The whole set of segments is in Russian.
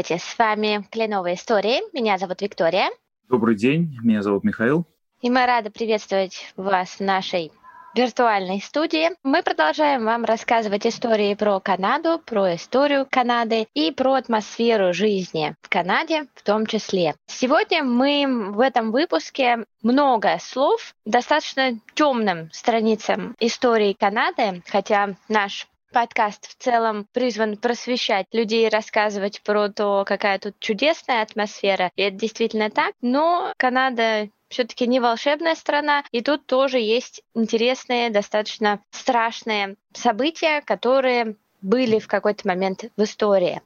Здравствуйте, с вами Кленовые истории. Меня зовут Виктория. Добрый день, меня зовут Михаил. И мы рады приветствовать вас в нашей виртуальной студии. Мы продолжаем вам рассказывать истории про Канаду, про историю Канады и про атмосферу жизни в Канаде в том числе. Сегодня мы в этом выпуске много слов достаточно темным страницам истории Канады, хотя наш подкаст в целом призван просвещать людей, рассказывать про то, какая тут чудесная атмосфера. И это действительно так. Но Канада все-таки не волшебная страна, и тут тоже есть интересные, достаточно страшные события, которые были в какой-то момент в истории.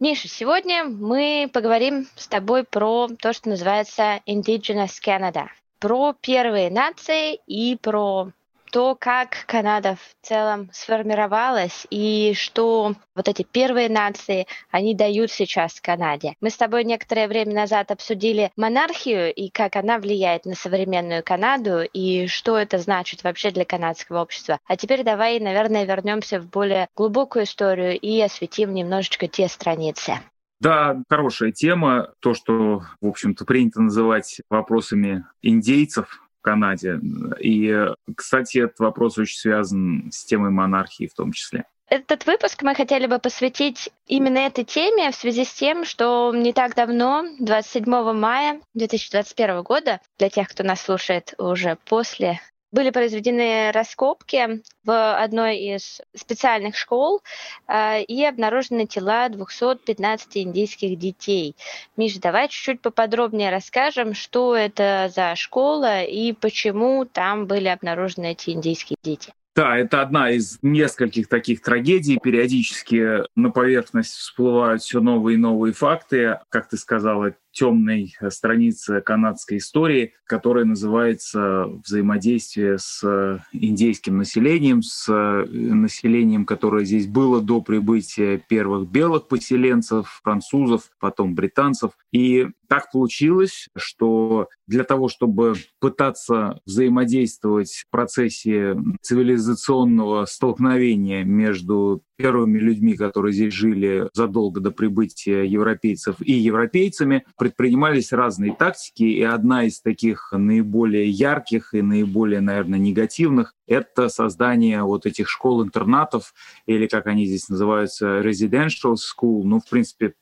Миша, сегодня мы поговорим с тобой про то, что называется Indigenous Canada, про первые нации и про то, как Канада в целом сформировалась и что вот эти первые нации, они дают сейчас Канаде. Мы с тобой некоторое время назад обсудили монархию и как она влияет на современную Канаду и что это значит вообще для канадского общества. А теперь давай, наверное, вернемся в более глубокую историю и осветим немножечко те страницы. Да, хорошая тема. То, что, в общем-то, принято называть вопросами индейцев, Канаде. И, кстати, этот вопрос очень связан с темой монархии в том числе. Этот выпуск мы хотели бы посвятить именно этой теме в связи с тем, что не так давно, 27 мая 2021 года, для тех, кто нас слушает уже после были произведены раскопки в одной из специальных школ э, и обнаружены тела 215 индийских детей. Миша, давай чуть-чуть поподробнее расскажем, что это за школа и почему там были обнаружены эти индийские дети. Да, это одна из нескольких таких трагедий. Периодически на поверхность всплывают все новые и новые факты. Как ты сказала, темной страницы канадской истории, которая называется «Взаимодействие с индейским населением», с населением, которое здесь было до прибытия первых белых поселенцев, французов, потом британцев. И так получилось, что для того, чтобы пытаться взаимодействовать в процессе цивилизационного столкновения между первыми людьми, которые здесь жили задолго до прибытия европейцев и европейцами, предпринимались разные тактики, и одна из таких наиболее ярких и наиболее, наверное, негативных — это создание вот этих школ-интернатов, или, как они здесь называются, residential school. Ну, в принципе,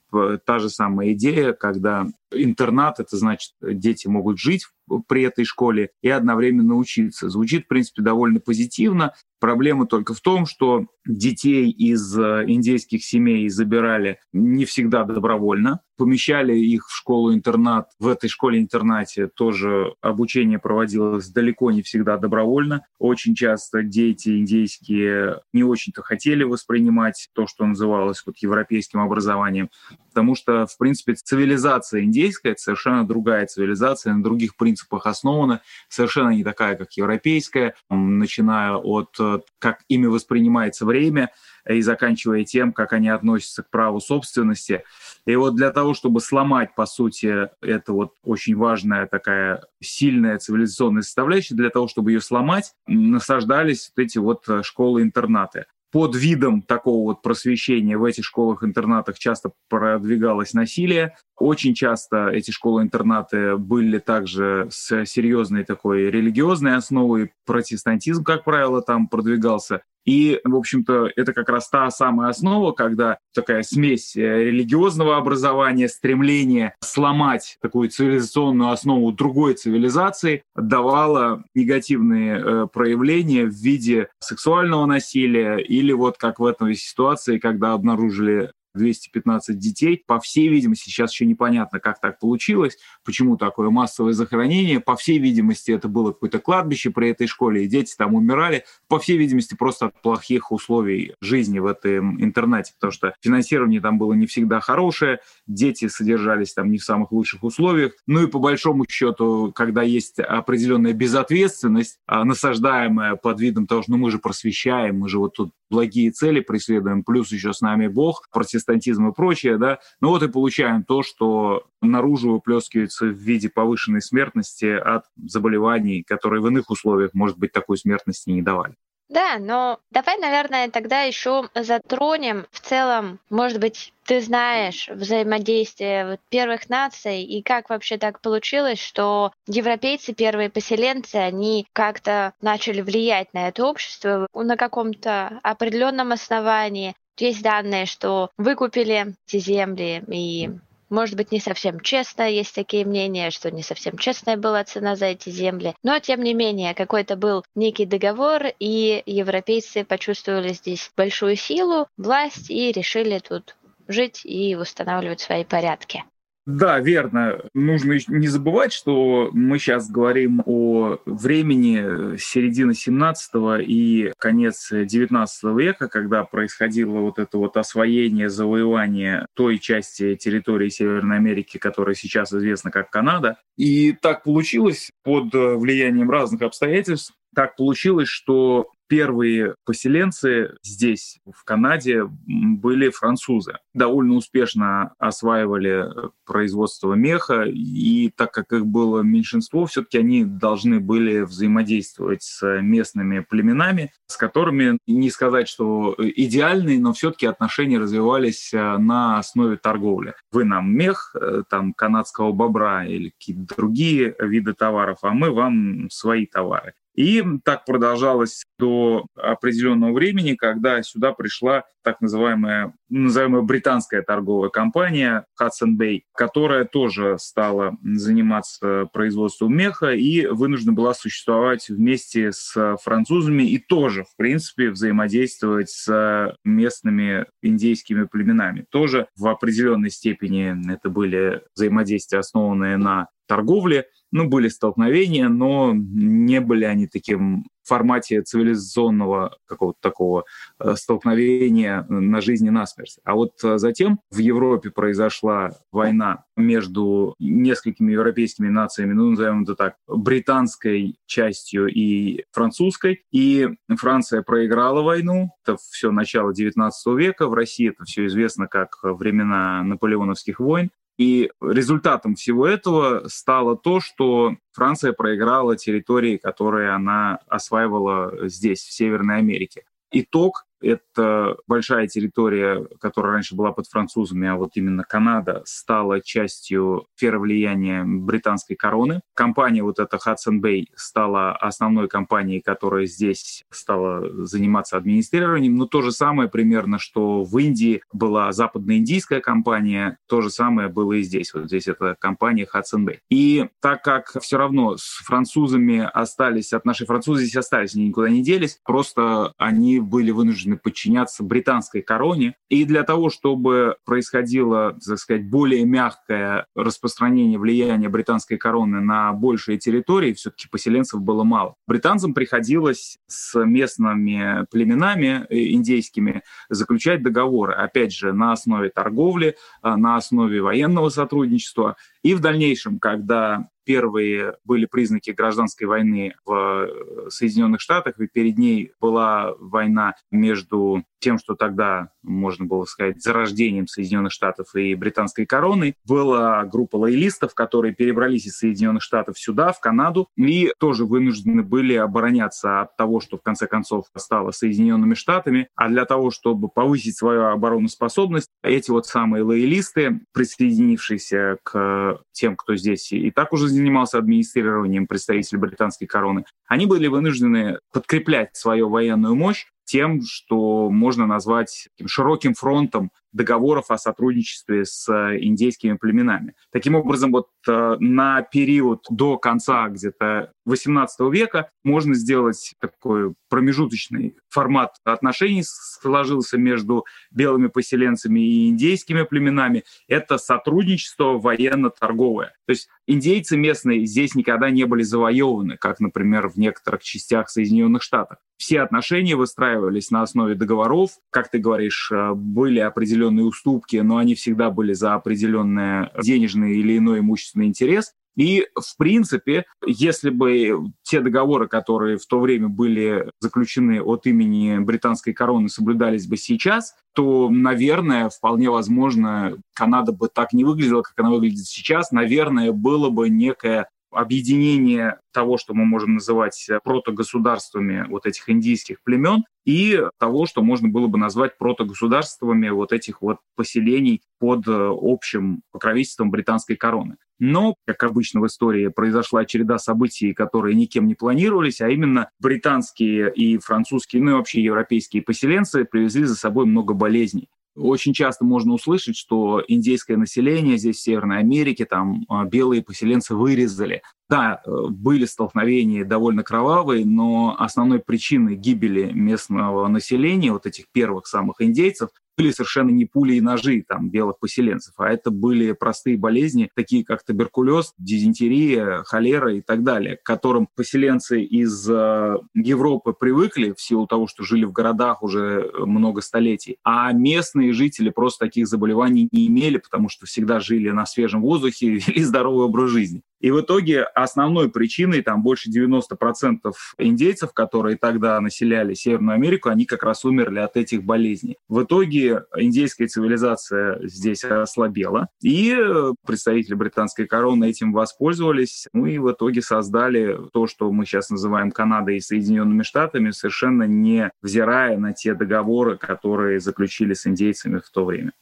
та же самая идея, когда интернат, это значит, дети могут жить при этой школе и одновременно учиться. Звучит, в принципе, довольно позитивно. Проблема только в том, что детей из э, индейских семей забирали не всегда добровольно, помещали их в школу-интернат. В этой школе-интернате тоже обучение проводилось далеко не всегда добровольно. Очень часто дети индейские не очень-то хотели воспринимать то, что называлось вот европейским образованием, потому что, в принципе, цивилизация индейская — это совершенно другая цивилизация, на других принципах основана, совершенно не такая, как европейская, начиная от э, как ими воспринимается время и заканчивая тем, как они относятся к праву собственности. И вот для того, чтобы сломать, по сути, это вот очень важная такая сильная цивилизационная составляющая, для того, чтобы ее сломать, насаждались вот эти вот э, школы-интернаты под видом такого вот просвещения в этих школах-интернатах часто продвигалось насилие. Очень часто эти школы-интернаты были также с серьезной такой религиозной основой. Протестантизм, как правило, там продвигался. И, в общем-то, это как раз та самая основа, когда такая смесь э, религиозного образования, стремление сломать такую цивилизационную основу другой цивилизации давала негативные э, проявления в виде сексуального насилия или вот как в этой ситуации, когда обнаружили 215 детей. По всей видимости, сейчас еще непонятно, как так получилось, почему такое массовое захоронение. По всей видимости, это было какое-то кладбище при этой школе, и дети там умирали. По всей видимости, просто от плохих условий жизни в этом интернате, потому что финансирование там было не всегда хорошее, дети содержались там не в самых лучших условиях. Ну и по большому счету, когда есть определенная безответственность, а, насаждаемая под видом того, что ну, мы же просвещаем, мы же вот тут благие цели преследуем, плюс еще с нами Бог, протестантизм и прочее, да, ну вот и получаем то, что наружу выплескивается в виде повышенной смертности от заболеваний, которые в иных условиях, может быть, такой смертности не давали. Да, но давай, наверное, тогда еще затронем в целом, может быть, ты знаешь взаимодействие первых наций и как вообще так получилось, что европейцы, первые поселенцы, они как-то начали влиять на это общество на каком-то определенном основании. Есть данные, что выкупили эти земли и может быть, не совсем честно, есть такие мнения, что не совсем честная была цена за эти земли. Но, тем не менее, какой-то был некий договор, и европейцы почувствовали здесь большую силу, власть и решили тут жить и устанавливать свои порядки. Да, верно. Нужно не забывать, что мы сейчас говорим о времени середины 17 и конец 19 века, когда происходило вот это вот освоение, завоевание той части территории Северной Америки, которая сейчас известна как Канада. И так получилось под влиянием разных обстоятельств, так получилось, что первые поселенцы здесь, в Канаде, были французы. Довольно успешно осваивали производство меха, и так как их было меньшинство, все-таки они должны были взаимодействовать с местными племенами, с которыми, не сказать, что идеальные, но все-таки отношения развивались э, на основе торговли. Вы нам мех, э, там, канадского бобра или какие-то другие виды товаров, а мы вам свои товары. И так продолжалось до определенного времени, когда сюда пришла так называемая, называемая британская торговая компания Hudson Bay, которая тоже стала заниматься производством меха и вынуждена была существовать вместе с французами и тоже, в принципе, взаимодействовать с местными индейскими племенами. Тоже в определенной степени это были взаимодействия, основанные на торговле, ну, были столкновения, но не были они таким в формате цивилизационного какого-то такого э, столкновения на жизни насмерть. А вот э, затем в Европе произошла война между несколькими европейскими нациями, ну, назовем это так, британской частью и французской. И Франция проиграла войну. Это все начало 19 века. В России это все известно как времена наполеоновских войн. И результатом всего этого стало то, что Франция проиграла территории, которые она осваивала здесь, в Северной Америке. Итог это большая территория, которая раньше была под французами, а вот именно Канада стала частью сферы влияния британской короны. Компания вот эта Hudson Bay стала основной компанией, которая здесь стала заниматься администрированием. Но то же самое примерно, что в Индии была западноиндийская компания, то же самое было и здесь. Вот здесь это компания Hudson Bay. И так как все равно с французами остались, от нашей французы здесь остались, они никуда не делись, просто они были вынуждены вынуждены подчиняться британской короне. И для того, чтобы происходило, так сказать, более мягкое распространение влияния британской короны на большие территории, все-таки поселенцев было мало. Британцам приходилось с местными племенами э, индейскими заключать договоры, опять же, на основе торговли, э, на основе военного сотрудничества. И в дальнейшем, когда первые были признаки гражданской войны в э, Соединенных Штатах, и перед ней была война между тем, что тогда можно было сказать зарождением Соединенных Штатов и британской короны. Была группа лоялистов, которые перебрались из Соединенных Штатов сюда, в Канаду, и тоже вынуждены были обороняться от того, что в конце концов стало Соединенными Штатами. А для того, чтобы повысить свою обороноспособность, эти вот самые лоялисты, присоединившиеся к тем, кто здесь и так уже занимался администрированием представителей британской короны, они были вынуждены подкреплять свою военную мощь тем, что можно назвать широким фронтом договоров о сотрудничестве с индейскими племенами. Таким образом, вот э, на период до конца где-то 18 века можно сделать такой промежуточный формат отношений сложился между белыми поселенцами и индейскими племенами. Это сотрудничество военно-торговое. То есть индейцы местные здесь никогда не были завоеваны, как, например, в некоторых частях Соединенных Штатов. Все отношения выстраивались на основе договоров. Как ты говоришь, э, были определенные уступки, но они всегда были за определенный денежный или иной имущественный интерес. И, в принципе, если бы те договоры, которые в то время были заключены от имени британской короны, соблюдались бы сейчас, то, наверное, вполне возможно, Канада бы так не выглядела, как она выглядит сейчас. Наверное, было бы некое объединение того, что мы можем называть протогосударствами вот этих индийских племен, и того, что можно было бы назвать протогосударствами вот этих вот поселений под э, общим покровительством британской короны. Но, как обычно в истории, произошла череда событий, которые никем не планировались, а именно британские и французские, ну и вообще европейские поселенцы привезли за собой много болезней. Очень часто можно услышать, что индейское население здесь, в Северной Америке, там а, белые поселенцы вырезали. Да, э, были столкновения довольно кровавые, но основной причиной гибели местного населения, вот этих первых самых индейцев, были совершенно не пули и ножи там, белых поселенцев, а это были простые болезни, такие как туберкулез, дизентерия, холера и так далее, к которым поселенцы из э, Европы привыкли в силу того, что жили в городах уже много столетий, а местные жители просто таких заболеваний не имели, потому что всегда жили на свежем воздухе, вели здоровый образ жизни. И в итоге основной причиной, там больше 90% индейцев, которые тогда населяли Северную Америку, они как раз умерли от этих болезней. В итоге индейская цивилизация здесь ослабела, и представители британской короны этим воспользовались, ну и в итоге создали то, что мы сейчас называем Канадой и Соединенными Штатами, совершенно не взирая на те договоры, которые заключили с индейцами в то время.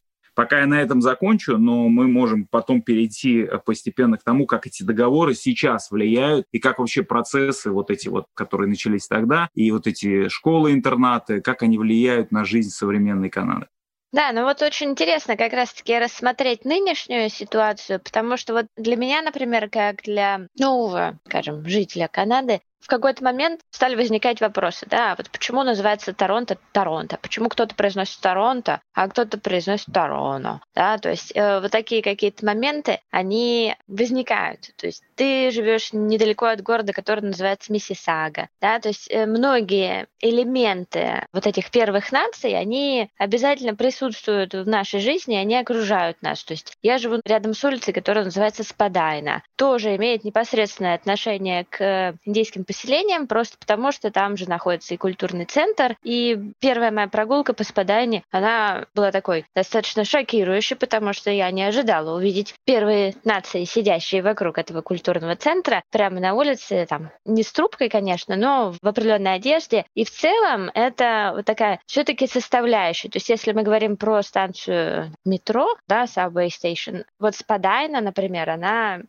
Пока я на этом закончу, но мы можем потом перейти э, постепенно к тому, как эти договоры сейчас влияют и как вообще процессы вот эти вот, которые начались тогда, и вот эти школы-интернаты, как они влияют на жизнь современной Канады. Да, ну вот очень интересно как раз-таки рассмотреть нынешнюю ситуацию, потому что вот для меня, например, как для нового, скажем, жителя Канады, в какой-то момент стали возникать вопросы, да, вот почему называется Торонто Торонто, почему кто-то произносит Торонто, а кто-то произносит Тороно, да, то есть э, вот такие какие-то моменты, они возникают, то есть ты живешь недалеко от города, который называется Миссисага, да, то есть э, многие элементы вот этих первых наций, они обязательно присутствуют в нашей жизни, они окружают нас, то есть я живу рядом с улицей, которая называется Спадайна, тоже имеет непосредственное отношение к индейским поселением, просто потому что там же находится и культурный центр. И первая моя прогулка по Спадане, она была такой достаточно шокирующей, потому что я не ожидала увидеть первые нации, сидящие вокруг этого культурного центра, прямо на улице, там, не с трубкой, конечно, но в определенной одежде. И в целом это вот такая все-таки составляющая. То есть если мы говорим про станцию метро, да, Subway Station, вот Спадайна, например, она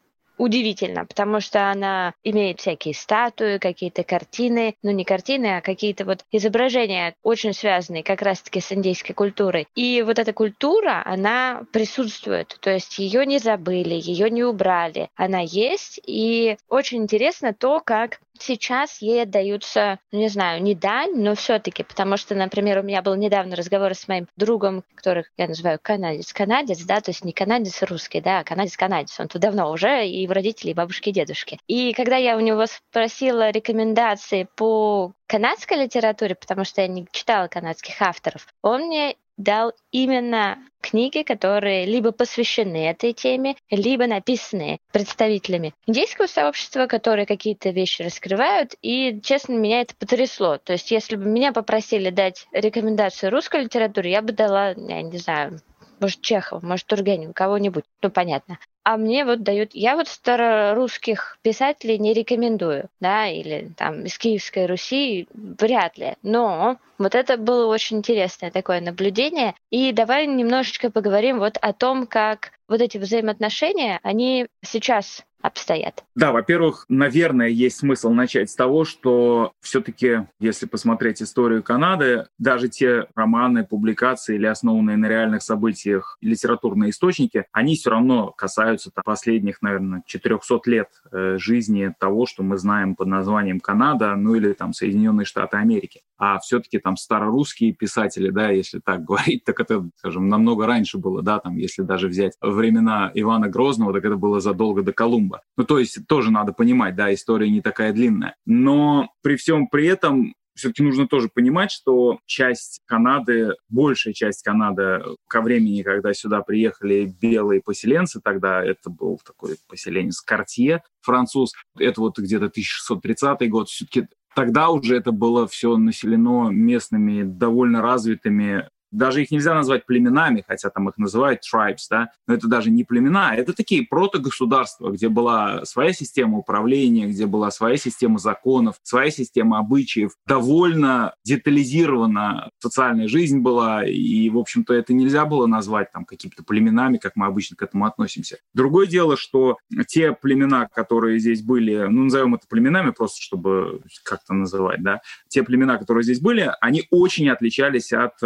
удивительно, потому что она имеет всякие статуи, какие-то картины, ну не картины, а какие-то вот изображения, очень связанные как раз-таки с индейской культурой. И вот эта культура, она присутствует, то есть ее не забыли, ее не убрали, она есть, и очень интересно то, как сейчас ей отдаются, ну, не знаю, не дань, но все-таки, потому что, например, у меня был недавно разговор с моим другом, которых я называю канадец-канадец, да, то есть не канадец русский, да, а канадец-канадец, он тут давно уже, и в родителей, и бабушки, и дедушки. И когда я у него спросила рекомендации по канадской литературе, потому что я не читала канадских авторов, он мне дал именно книги, которые либо посвящены этой теме, либо написаны представителями индейского сообщества, которые какие-то вещи раскрывают. И, честно, меня это потрясло. То есть, если бы меня попросили дать рекомендацию русской литературе, я бы дала, я не знаю, может, Чехова, может, Тургенева, кого-нибудь, ну, понятно. А мне вот дают, я вот старорусских писателей не рекомендую, да, или там из Киевской Руси вряд ли. Но вот это было очень интересное такое наблюдение. И давай немножечко поговорим вот о том, как вот эти взаимоотношения, они сейчас обстоят? Да, во-первых, наверное, есть смысл начать с того, что все-таки, если посмотреть историю Канады, даже те романы, публикации или основанные на реальных событиях литературные источники, они все равно касаются последних, наверное, 400 лет э, жизни того, что мы знаем под названием Канада, ну или там Соединенные Штаты Америки. А все-таки там старорусские писатели, да, если так говорить, так это, скажем, намного раньше было, да, там, если даже взять времена Ивана Грозного, так это было задолго до Колумба Колумба. Ну, то есть тоже надо понимать, да, история не такая длинная. Но при всем при этом все-таки нужно тоже понимать, что часть Канады, большая часть Канады ко времени, когда сюда приехали белые поселенцы, тогда это был такой поселенец Картье, француз, это вот где-то 1630 год, все-таки тогда уже это было все населено местными довольно развитыми даже их нельзя назвать племенами, хотя там их называют tribes, да, но это даже не племена, это такие протогосударства, где была своя система управления, где была своя система законов, своя система обычаев, довольно детализирована социальная жизнь была, и, в общем-то, это нельзя было назвать там какими-то племенами, как мы обычно к этому относимся. Другое дело, что те племена, которые здесь были, ну, назовем это племенами, просто чтобы как-то называть, да, те племена, которые здесь были, они очень отличались от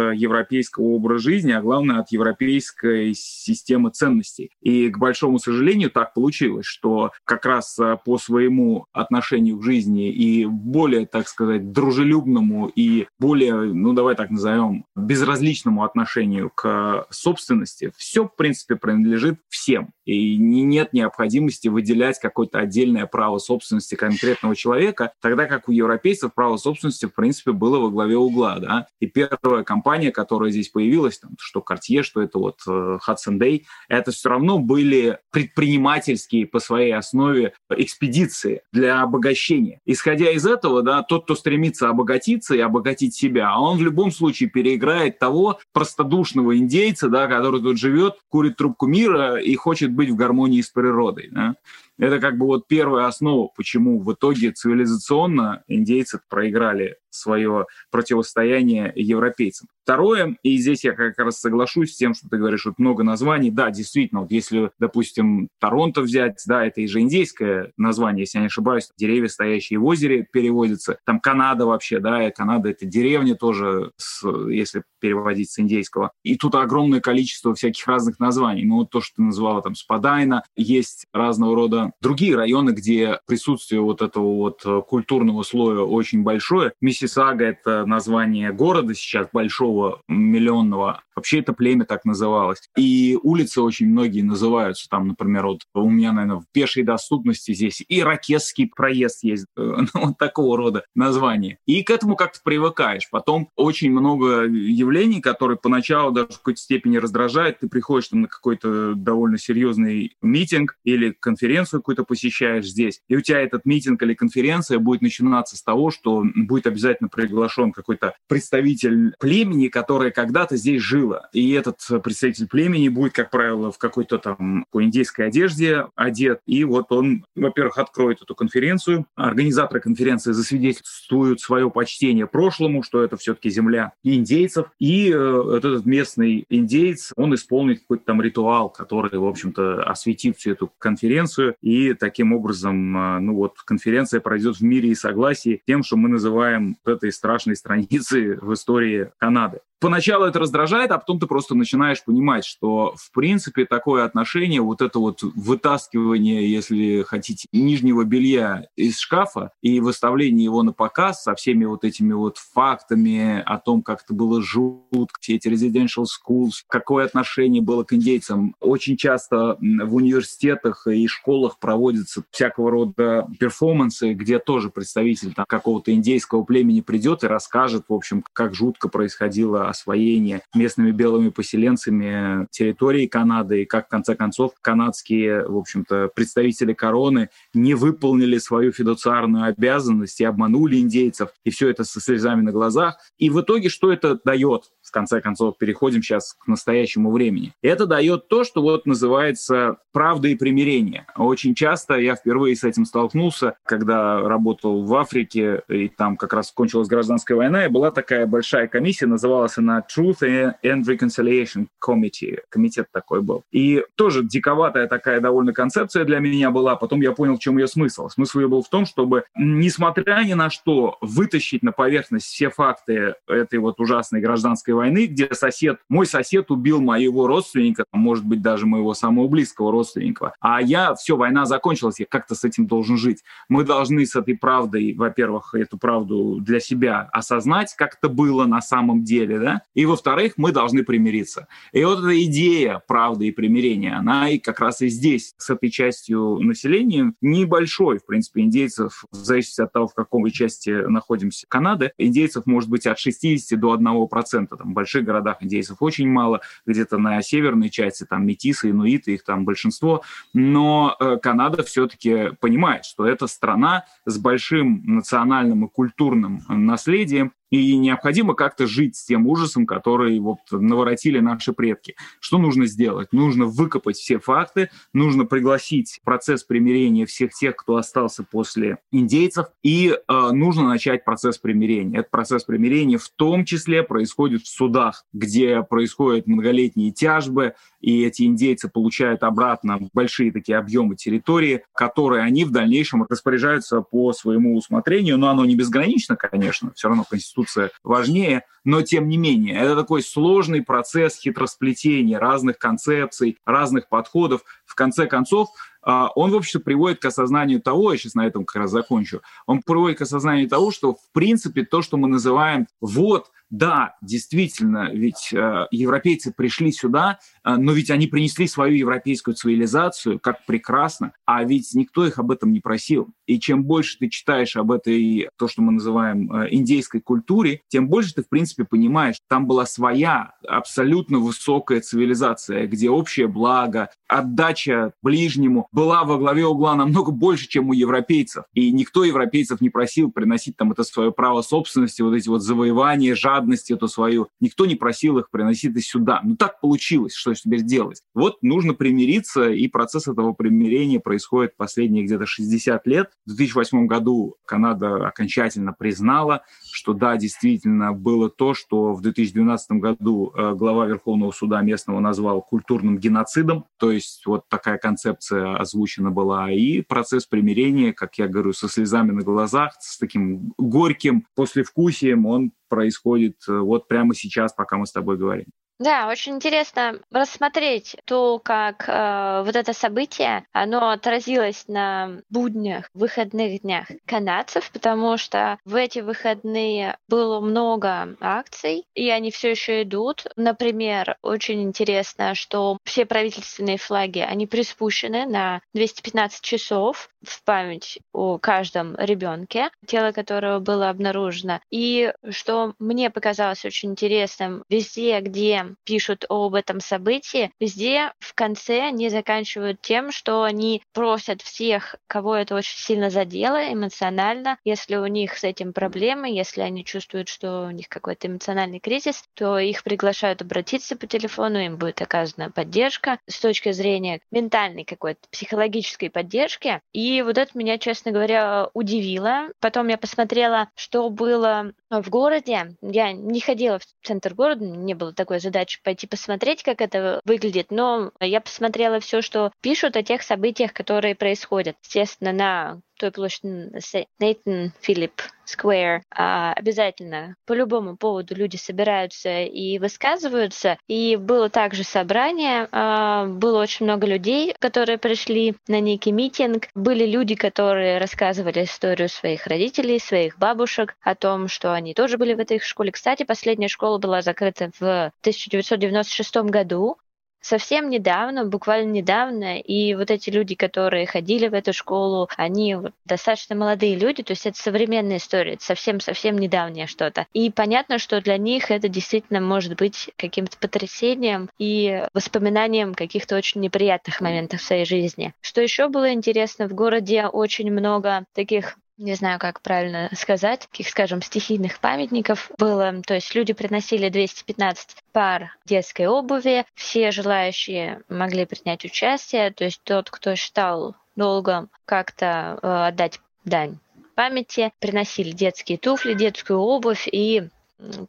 европейского образа жизни, а главное, от европейской системы ценностей. И, к большому сожалению, так получилось, что как раз э, по своему отношению к жизни и более, так сказать, дружелюбному и более, ну, давай так назовем, безразличному отношению к собственности, все, в принципе, принадлежит всем. И нет необходимости выделять какое-то отдельное право собственности конкретного человека, тогда как у европейцев право собственности, в принципе, было во главе угла. Да? И первая компания, которая здесь появилась, там, что Cartier, что это вот э, Hudson Day, это все равно были предпринимательские по своей основе экспедиции для обогащения. Исходя из этого, да, тот, кто стремится обогатиться и обогатить себя, он в любом случае переиграет того простодушного индейца, да, который тут живет, курит трубку мира и хочет быть в гармонии с природой. Да. Это как бы вот первая основа, почему в итоге цивилизационно индейцы проиграли свое противостояние европейцам. Второе, и здесь я как раз соглашусь с тем, что ты говоришь, вот много названий. Да, действительно, вот если, допустим, Торонто взять, да, это и же индейское название, если я не ошибаюсь, деревья, стоящие в озере, переводится. Там Канада вообще, да, и Канада — это деревня тоже, с, если переводить с индейского. И тут огромное количество всяких разных названий. Ну, вот то, что ты называла там Спадайна, есть разного рода другие районы, где присутствие вот этого вот культурного слоя очень большое. Миссисага — это название города сейчас большого, миллионного. Вообще это племя так называлось. И улицы очень многие называются. Там, например, вот у меня, наверное, в пешей доступности здесь и Ракетский проезд есть. Ну, вот такого рода название. И к этому как-то привыкаешь. Потом очень много явлений, которые поначалу даже в какой-то степени раздражают. Ты приходишь там на какой-то довольно серьезный митинг или конференцию какую-то посещаешь здесь, и у тебя этот митинг или конференция будет начинаться с того, что будет обязательно приглашен какой-то представитель племени, которое когда-то здесь жило. И этот представитель племени будет, как правило, в какой-то там какой индейской одежде одет. И вот он, во-первых, откроет эту конференцию. Организаторы конференции засвидетельствуют свое почтение прошлому, что это все-таки земля индейцев. И э, этот местный индейец, он исполнит какой-то там ритуал, который, в общем-то, осветит всю эту конференцию и таким образом, э, ну вот, конференция пройдет в мире и согласии тем, что мы называем этой страшной страницей в истории Канады. Поначалу это раздражает, а потом ты просто начинаешь понимать, что, в принципе, такое отношение, вот это вот вытаскивание, если хотите, нижнего белья из шкафа и выставление его на показ со всеми вот этими вот фактами о том, как это было жутко, все эти residential schools, какое отношение было к индейцам. Очень часто в университетах и школах проводятся всякого рода перформансы, где тоже представитель какого-то индейского племени придет и расскажет, в общем, как жутко происходило освоение местными белыми поселенцами территории Канады, и как, в конце концов, канадские, в общем-то, представители короны не выполнили свою фидуциарную обязанность и обманули индейцев, и все это со слезами на глазах. И в итоге что это дает? В конце концов, переходим сейчас к настоящему времени. Это дает то, что вот называется правда и примирение. Очень часто я впервые с этим столкнулся, когда работал в Африке, и там как раз кончилась гражданская война, и была такая большая комиссия, называлась на Truth and Reconciliation Committee. Комитет такой был. И тоже диковатая такая довольно концепция для меня была. Потом я понял, в чем ее смысл. Смысл ее был в том, чтобы, несмотря ни на что, вытащить на поверхность все факты этой вот ужасной гражданской войны, где сосед, мой сосед убил моего родственника, может быть, даже моего самого близкого родственника. А я, все, война закончилась, я как-то с этим должен жить. Мы должны с этой правдой, во-первых, эту правду для себя осознать, как это было на самом деле, да, да? И, во-вторых, мы должны примириться. И вот эта идея правды и примирения, она и как раз и здесь, с этой частью населения, небольшой, в принципе, индейцев, в зависимости от того, в какой части находимся Канады, индейцев может быть от 60 до 1%. Там, в больших городах индейцев очень мало, где-то на северной части там метисы, инуиты, их там большинство. Но э, Канада все-таки понимает, что это страна с большим национальным и культурным наследием, И необходимо как-то жить с тем ужасом, который вот наворотили наши предки. Что нужно сделать? Нужно выкопать все факты, нужно пригласить процесс примирения всех тех, кто остался после индейцев, и э, нужно начать процесс примирения. Этот процесс примирения в том числе происходит в судах, где происходят многолетние тяжбы, и эти индейцы получают обратно большие такие объемы территории, которые они в дальнейшем распоряжаются по своему усмотрению. Но оно не безгранично, конечно, все равно Конституция важнее, но тем не менее, это такой сложный процесс хитросплетения разных концепций, разных подходов. В конце концов, он, в общем-то, приводит к осознанию того, я сейчас на этом как раз закончу, он приводит к осознанию того, что, в принципе, то, что мы называем «вот, да, действительно, ведь э, европейцы пришли сюда, э, но ведь они принесли свою европейскую цивилизацию, как прекрасно, а ведь никто их об этом не просил. И чем больше ты читаешь об этой, то, что мы называем э, индейской культуре, тем больше ты, в принципе, понимаешь, там была своя абсолютно высокая цивилизация, где общее благо, отдача ближнему была во главе угла намного больше, чем у европейцев. И никто европейцев не просил приносить там это свое право собственности, вот эти вот завоевания, жадность эту свою. Никто не просил их приносить и сюда. Ну так получилось, что теперь делать? Вот нужно примириться, и процесс этого примирения происходит последние где-то 60 лет. В 2008 году Канада окончательно признала, что да, действительно было то, что в 2012 году э, глава Верховного суда местного назвал культурным геноцидом, то есть вот такая концепция озвучена была, и процесс примирения, как я говорю, со слезами на глазах, с таким горьким послевкусием, он происходит э, вот прямо сейчас, пока мы с тобой говорим. Да, очень интересно рассмотреть то, как э, вот это событие, оно отразилось на буднях, выходных днях канадцев, потому что в эти выходные было много акций, и они все еще идут. Например, очень интересно, что все правительственные флаги, они приспущены на 215 часов в память о каждом ребенке, тело которого было обнаружено. И что мне показалось очень интересным, везде, где пишут об этом событии, везде в конце они заканчивают тем, что они просят всех, кого это очень сильно задело эмоционально, если у них с этим проблемы, если они чувствуют, что у них какой-то эмоциональный кризис, то их приглашают обратиться по телефону, им будет оказана поддержка с точки зрения ментальной какой-то психологической поддержки. И вот это меня, честно говоря, удивило. Потом я посмотрела, что было в городе. Я не ходила в центр города, не было такой задачи пойти посмотреть, как это выглядит, но я посмотрела все, что пишут о тех событиях, которые происходят. Естественно, на площади Нейтан Филипп Сквер обязательно по любому поводу люди собираются и высказываются. И было также собрание, а, было очень много людей, которые пришли на некий митинг. Были люди, которые рассказывали историю своих родителей, своих бабушек, о том, что они тоже были в этой школе. Кстати, последняя школа была закрыта в 1996 году, совсем недавно, буквально недавно, и вот эти люди, которые ходили в эту школу, они достаточно молодые люди, то есть это современная история, это совсем-совсем недавнее что-то. И понятно, что для них это действительно может быть каким-то потрясением и воспоминанием каких-то очень неприятных моментов в своей жизни. Что еще было интересно, в городе очень много таких не знаю, как правильно сказать, таких, скажем, стихийных памятников было. То есть люди приносили 215 пар детской обуви, все желающие могли принять участие, то есть тот, кто считал долгом как-то э, отдать дань памяти, приносили детские туфли, детскую обувь и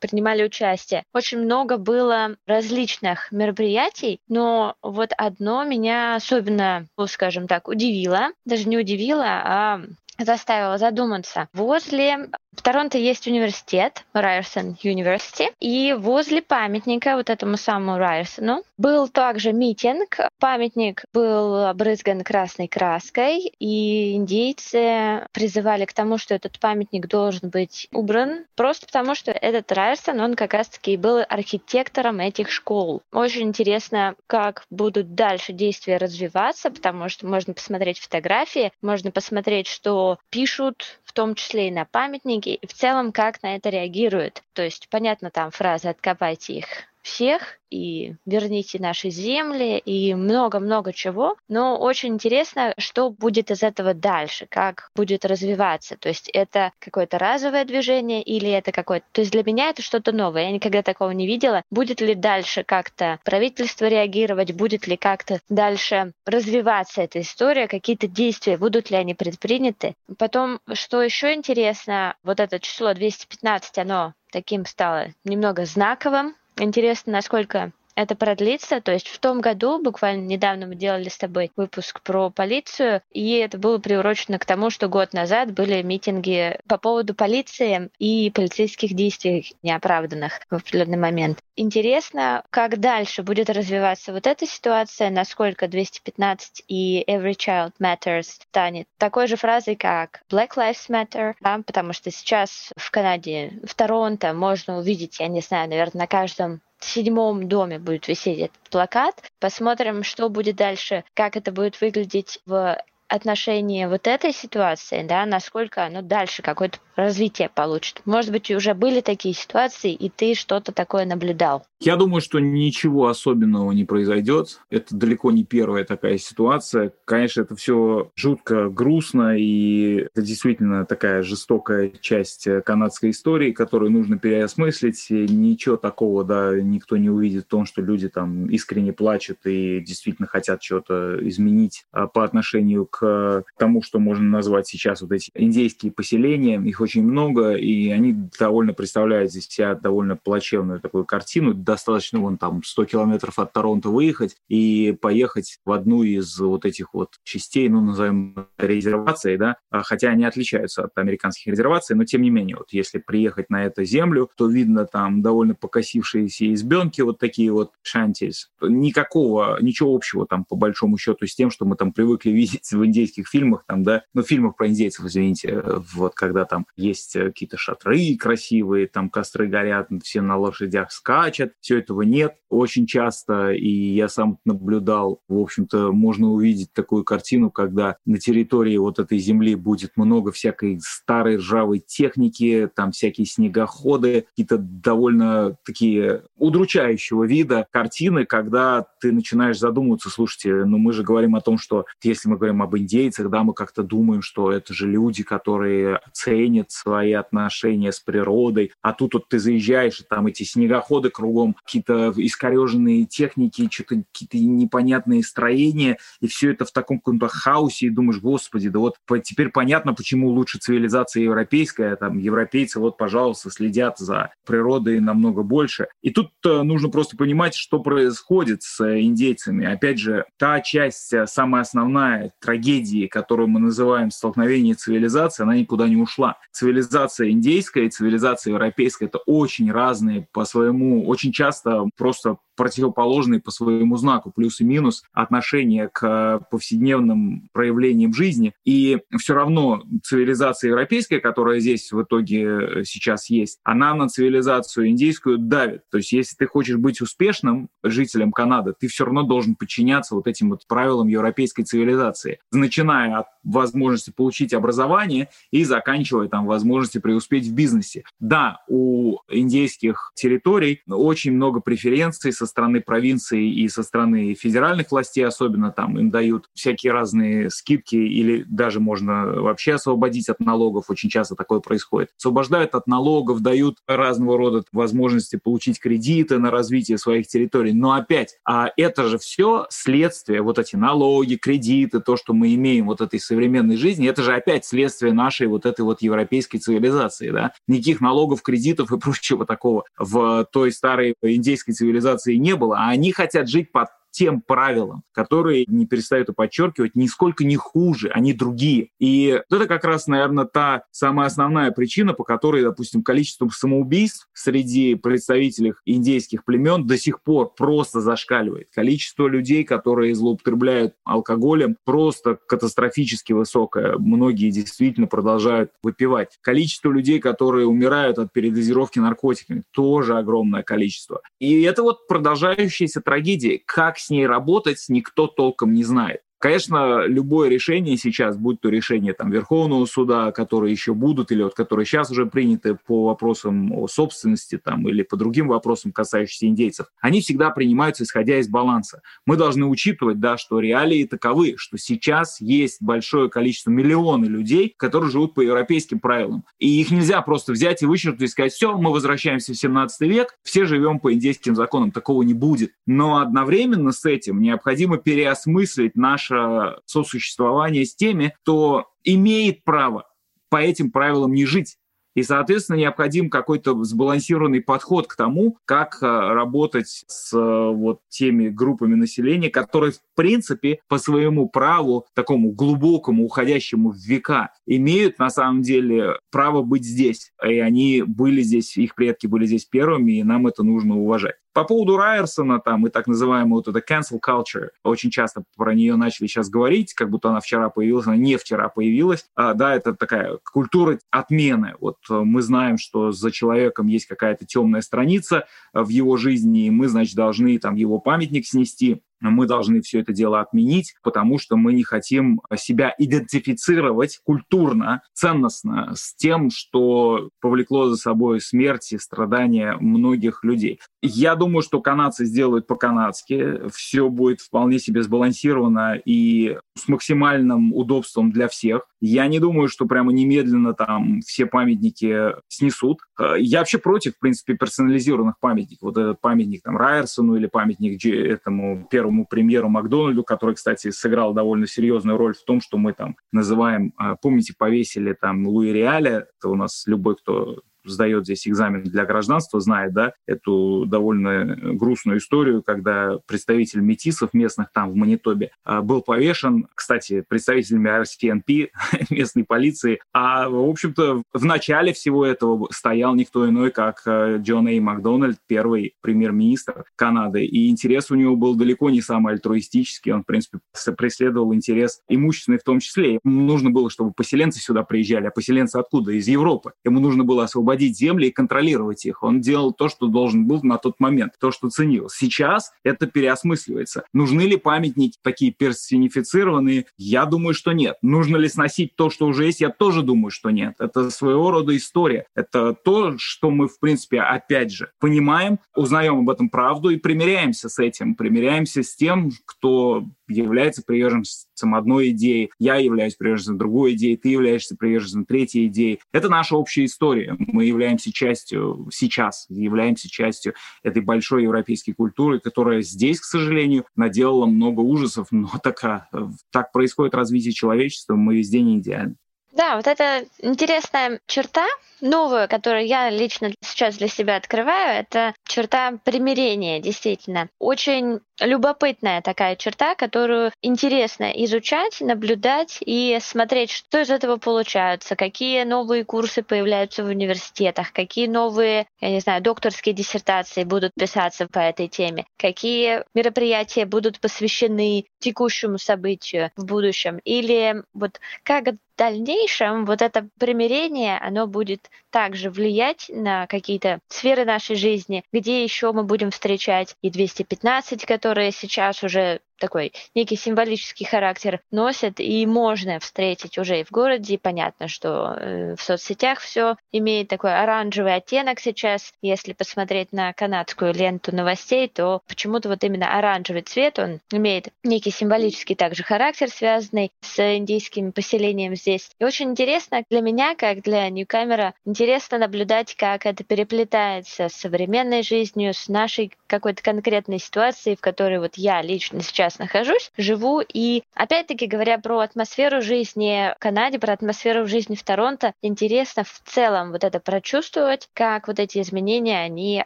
принимали участие. Очень много было различных мероприятий, но вот одно меня особенно, ну, скажем так, удивило. Даже не удивило, а заставила задуматься. Возле в Торонто есть университет, Ryerson University, и возле памятника вот этому самому Райерсону был также митинг. Памятник был обрызган красной краской, и индейцы призывали к тому, что этот памятник должен быть убран, просто потому что этот Райерсон, он как раз-таки был архитектором этих школ. Очень интересно, как будут дальше действия развиваться, потому что можно посмотреть фотографии, можно посмотреть, что пишут, том числе и на памятнике, и в целом как на это реагируют. То есть, понятно, там фраза «откопайте их всех, и верните наши земли, и много-много чего. Но очень интересно, что будет из этого дальше, как будет развиваться. То есть это какое-то разовое движение или это какое-то... То есть для меня это что-то новое. Я никогда такого не видела. Будет ли дальше как-то правительство реагировать, будет ли как-то дальше развиваться эта история, какие-то действия, будут ли они предприняты. Потом, что еще интересно, вот это число 215, оно таким стало немного знаковым, Интересно, насколько это продлится. То есть в том году, буквально недавно мы делали с тобой выпуск про полицию, и это было приурочено к тому, что год назад были митинги по поводу полиции и полицейских действий неоправданных в определенный момент. Интересно, как дальше будет развиваться вот эта ситуация, насколько 215 и Every Child Matters станет такой же фразой, как Black Lives Matter, да, потому что сейчас в Канаде, в Торонто можно увидеть, я не знаю, наверное, на каждом седьмом доме будет висеть этот плакат. Посмотрим, что будет дальше, как это будет выглядеть в отношении вот этой ситуации, да, насколько оно дальше какое-то развитие получит. Может быть, уже были такие ситуации, и ты что-то такое наблюдал. Я думаю, что ничего особенного не произойдет. Это далеко не первая такая ситуация. Конечно, это все жутко грустно, и это действительно такая жестокая часть канадской истории, которую нужно переосмыслить. Ничего такого, да, никто не увидит в том, что люди там искренне плачут и действительно хотят что-то изменить а, по отношению к тому, что можно назвать сейчас вот эти индейские поселения. Их очень много, и они довольно представляют здесь себя довольно плачевную такую картину достаточно вон там 100 километров от Торонто выехать и поехать в одну из вот этих вот частей, ну, назовем резервации, да, а, хотя они отличаются от американских резерваций, но тем не менее, вот если приехать на эту землю, то видно там довольно покосившиеся избенки, вот такие вот шантис. Никакого, ничего общего там по большому счету с тем, что мы там привыкли видеть в индейских фильмах, там, да, ну, фильмах про индейцев, извините, вот когда там есть какие-то шатры красивые, там костры горят, все на лошадях скачут, все этого нет очень часто, и я сам наблюдал, в общем-то, можно увидеть такую картину, когда на территории вот этой земли будет много всякой старой ржавой техники, там всякие снегоходы, какие-то довольно такие удручающего вида картины, когда ты начинаешь задумываться, слушайте, ну мы же говорим о том, что если мы говорим об индейцах, да, мы как-то думаем, что это же люди, которые ценят свои отношения с природой, а тут вот ты заезжаешь, и там эти снегоходы кругом, какие-то искореженные техники, что-то какие-то непонятные строения, и все это в таком каком-то хаосе, и думаешь, господи, да вот теперь понятно, почему лучше цивилизация европейская, там европейцы вот, пожалуйста, следят за природой намного больше. И тут э, нужно просто понимать, что происходит с индейцами. Опять же, та часть, э, самая основная трагедии, которую мы называем столкновение цивилизации, она никуда не ушла. Цивилизация индейская и цивилизация европейская — это очень разные по своему, очень часто просто противоположные по своему знаку, плюс и минус, отношения к повседневным проявлениям жизни. И все равно цивилизация европейская, которая здесь в итоге сейчас есть, она на цивилизацию индейскую давит. То есть если ты хочешь быть успешным жителем Канады, ты все равно должен подчиняться вот этим вот правилам европейской цивилизации, начиная от возможности получить образование и заканчивая там возможности преуспеть в бизнесе. Да, у индейских территорий очень много преференций со стороны провинции и со стороны федеральных властей, особенно там им дают всякие разные скидки или даже можно вообще освободить от налогов, очень часто такое происходит. Освобождают от налогов, дают разного рода возможности получить кредиты на развитие своих территорий. Но опять, а это же все следствие, вот эти налоги, кредиты, то, что мы имеем вот этой современной жизни, это же опять следствие нашей вот этой вот европейской цивилизации, да? Никаких налогов, кредитов и прочего такого в той старой индейской цивилизации не было, а они хотят жить под тем правилам, которые, не перестают подчеркивать, нисколько не хуже, они другие. И это как раз, наверное, та самая основная причина, по которой, допустим, количество самоубийств среди представителей индейских племен до сих пор просто зашкаливает. Количество людей, которые злоупотребляют алкоголем, просто катастрофически высокое. Многие действительно продолжают выпивать. Количество людей, которые умирают от передозировки наркотиками, тоже огромное количество. И это вот продолжающаяся трагедия. Как с ней работать, никто толком не знает. Конечно, любое решение сейчас, будь то решение там, Верховного суда, которые еще будут, или вот которые сейчас уже приняты по вопросам о собственности там, или по другим вопросам, касающимся индейцев, они всегда принимаются исходя из баланса. Мы должны учитывать, да, что реалии таковы, что сейчас есть большое количество, миллионы людей, которые живут по европейским правилам. И их нельзя просто взять и вычеркнуть и сказать, все, мы возвращаемся в 17 век, все живем по индейским законам. Такого не будет. Но одновременно с этим необходимо переосмыслить наше сосуществование с теми, кто имеет право по этим правилам не жить. И, соответственно, необходим какой-то сбалансированный подход к тому, как э, работать с э, вот теми группами населения, которые, в принципе, по своему праву, такому глубокому, уходящему в века, имеют на самом деле право быть здесь. И они были здесь, их предки были здесь первыми, и нам это нужно уважать. По поводу Райерсона там и так называемой вот это cancel culture, очень часто про нее начали сейчас говорить, как будто она вчера появилась, она не вчера появилась. А, да, это такая культура отмены. Вот э, мы знаем, что за человеком есть какая-то темная страница в его жизни, и мы, значит, должны там его памятник снести мы должны все это дело отменить, потому что мы не хотим себя идентифицировать культурно, ценностно с тем, что повлекло за собой смерть и страдания многих людей. Я думаю, что канадцы сделают по-канадски, все будет вполне себе сбалансировано и с максимальным удобством для всех. Я не думаю, что прямо немедленно там все памятники снесут. Я вообще против, в принципе, персонализированных памятников. Вот этот памятник там Райерсону или памятник этому первому премьеру Макдональду, который, кстати, сыграл довольно серьезную роль в том, что мы там называем, а, помните, повесили там Луи Реаля, это у нас любой, кто сдает здесь экзамен для гражданства, знает, да, эту довольно грустную историю, когда представитель метисов местных там в Манитобе а, был повешен, кстати, представителями RCNP, местной полиции, а, в общем-то, в начале всего этого стоял никто иной, как а, Джон Эй Макдональд, первый премьер-министр Канады, и интерес у него был далеко не самый альтруистический, он, в принципе, преследовал интерес имущественный в том числе. Ему нужно было, чтобы поселенцы сюда приезжали, а поселенцы откуда? Из Европы. Ему нужно было освободить владеть земли и контролировать их. Он делал то, что должен был на тот момент, то, что ценил. Сейчас это переосмысливается. Нужны ли памятники такие персонифицированные? Я думаю, что нет. Нужно ли сносить то, что уже есть? Я тоже думаю, что нет. Это своего рода история. Это то, что мы, в принципе, опять же, понимаем, узнаем об этом правду и примиряемся с этим. Примиряемся с тем, кто является приверженцем одной идеи, я являюсь приверженцем другой идеи, ты являешься приверженцем третьей идеи. Это наша общая история. Мы являемся частью, сейчас являемся частью этой большой европейской культуры, которая здесь, к сожалению, наделала много ужасов, но так, так происходит развитие человечества, мы везде не идеальны. Да, вот это интересная черта, новую, которую я лично сейчас для себя открываю, это черта примирения, действительно. Очень любопытная такая черта, которую интересно изучать, наблюдать и смотреть, что из этого получается, какие новые курсы появляются в университетах, какие новые, я не знаю, докторские диссертации будут писаться по этой теме, какие мероприятия будут посвящены текущему событию в будущем, или вот как дальнейшем вот это примирение, оно будет также влиять на какие-то сферы нашей жизни, где еще мы будем встречать и 215, которые сейчас уже такой некий символический характер носят, и можно встретить уже и в городе. Понятно, что э, в соцсетях все имеет такой оранжевый оттенок сейчас. Если посмотреть на канадскую ленту новостей, то почему-то вот именно оранжевый цвет, он имеет некий символический также характер, связанный с индийским поселением здесь. И очень интересно для меня, как для ньюкамера, интересно наблюдать, как это переплетается с современной жизнью, с нашей какой-то конкретной ситуацией, в которой вот я лично сейчас сейчас нахожусь, живу. И опять-таки говоря про атмосферу жизни в Канаде, про атмосферу жизни в Торонто, интересно в целом вот это прочувствовать, как вот эти изменения, они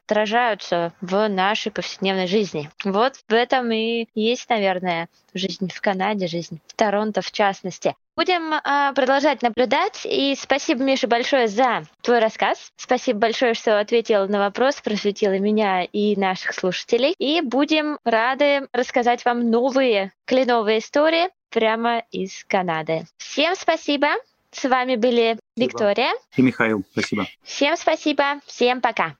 отражаются в нашей повседневной жизни. Вот в этом и есть, наверное, жизнь в Канаде, жизнь в Торонто в частности. Будем э, продолжать наблюдать. И спасибо, Миша, большое за твой рассказ. Спасибо большое, что ответил на вопрос, просветила меня и наших слушателей. И будем рады рассказать вам новые кленовые истории прямо из Канады. Всем спасибо. С вами были спасибо. Виктория и Михаил. Спасибо. Всем спасибо. Всем пока.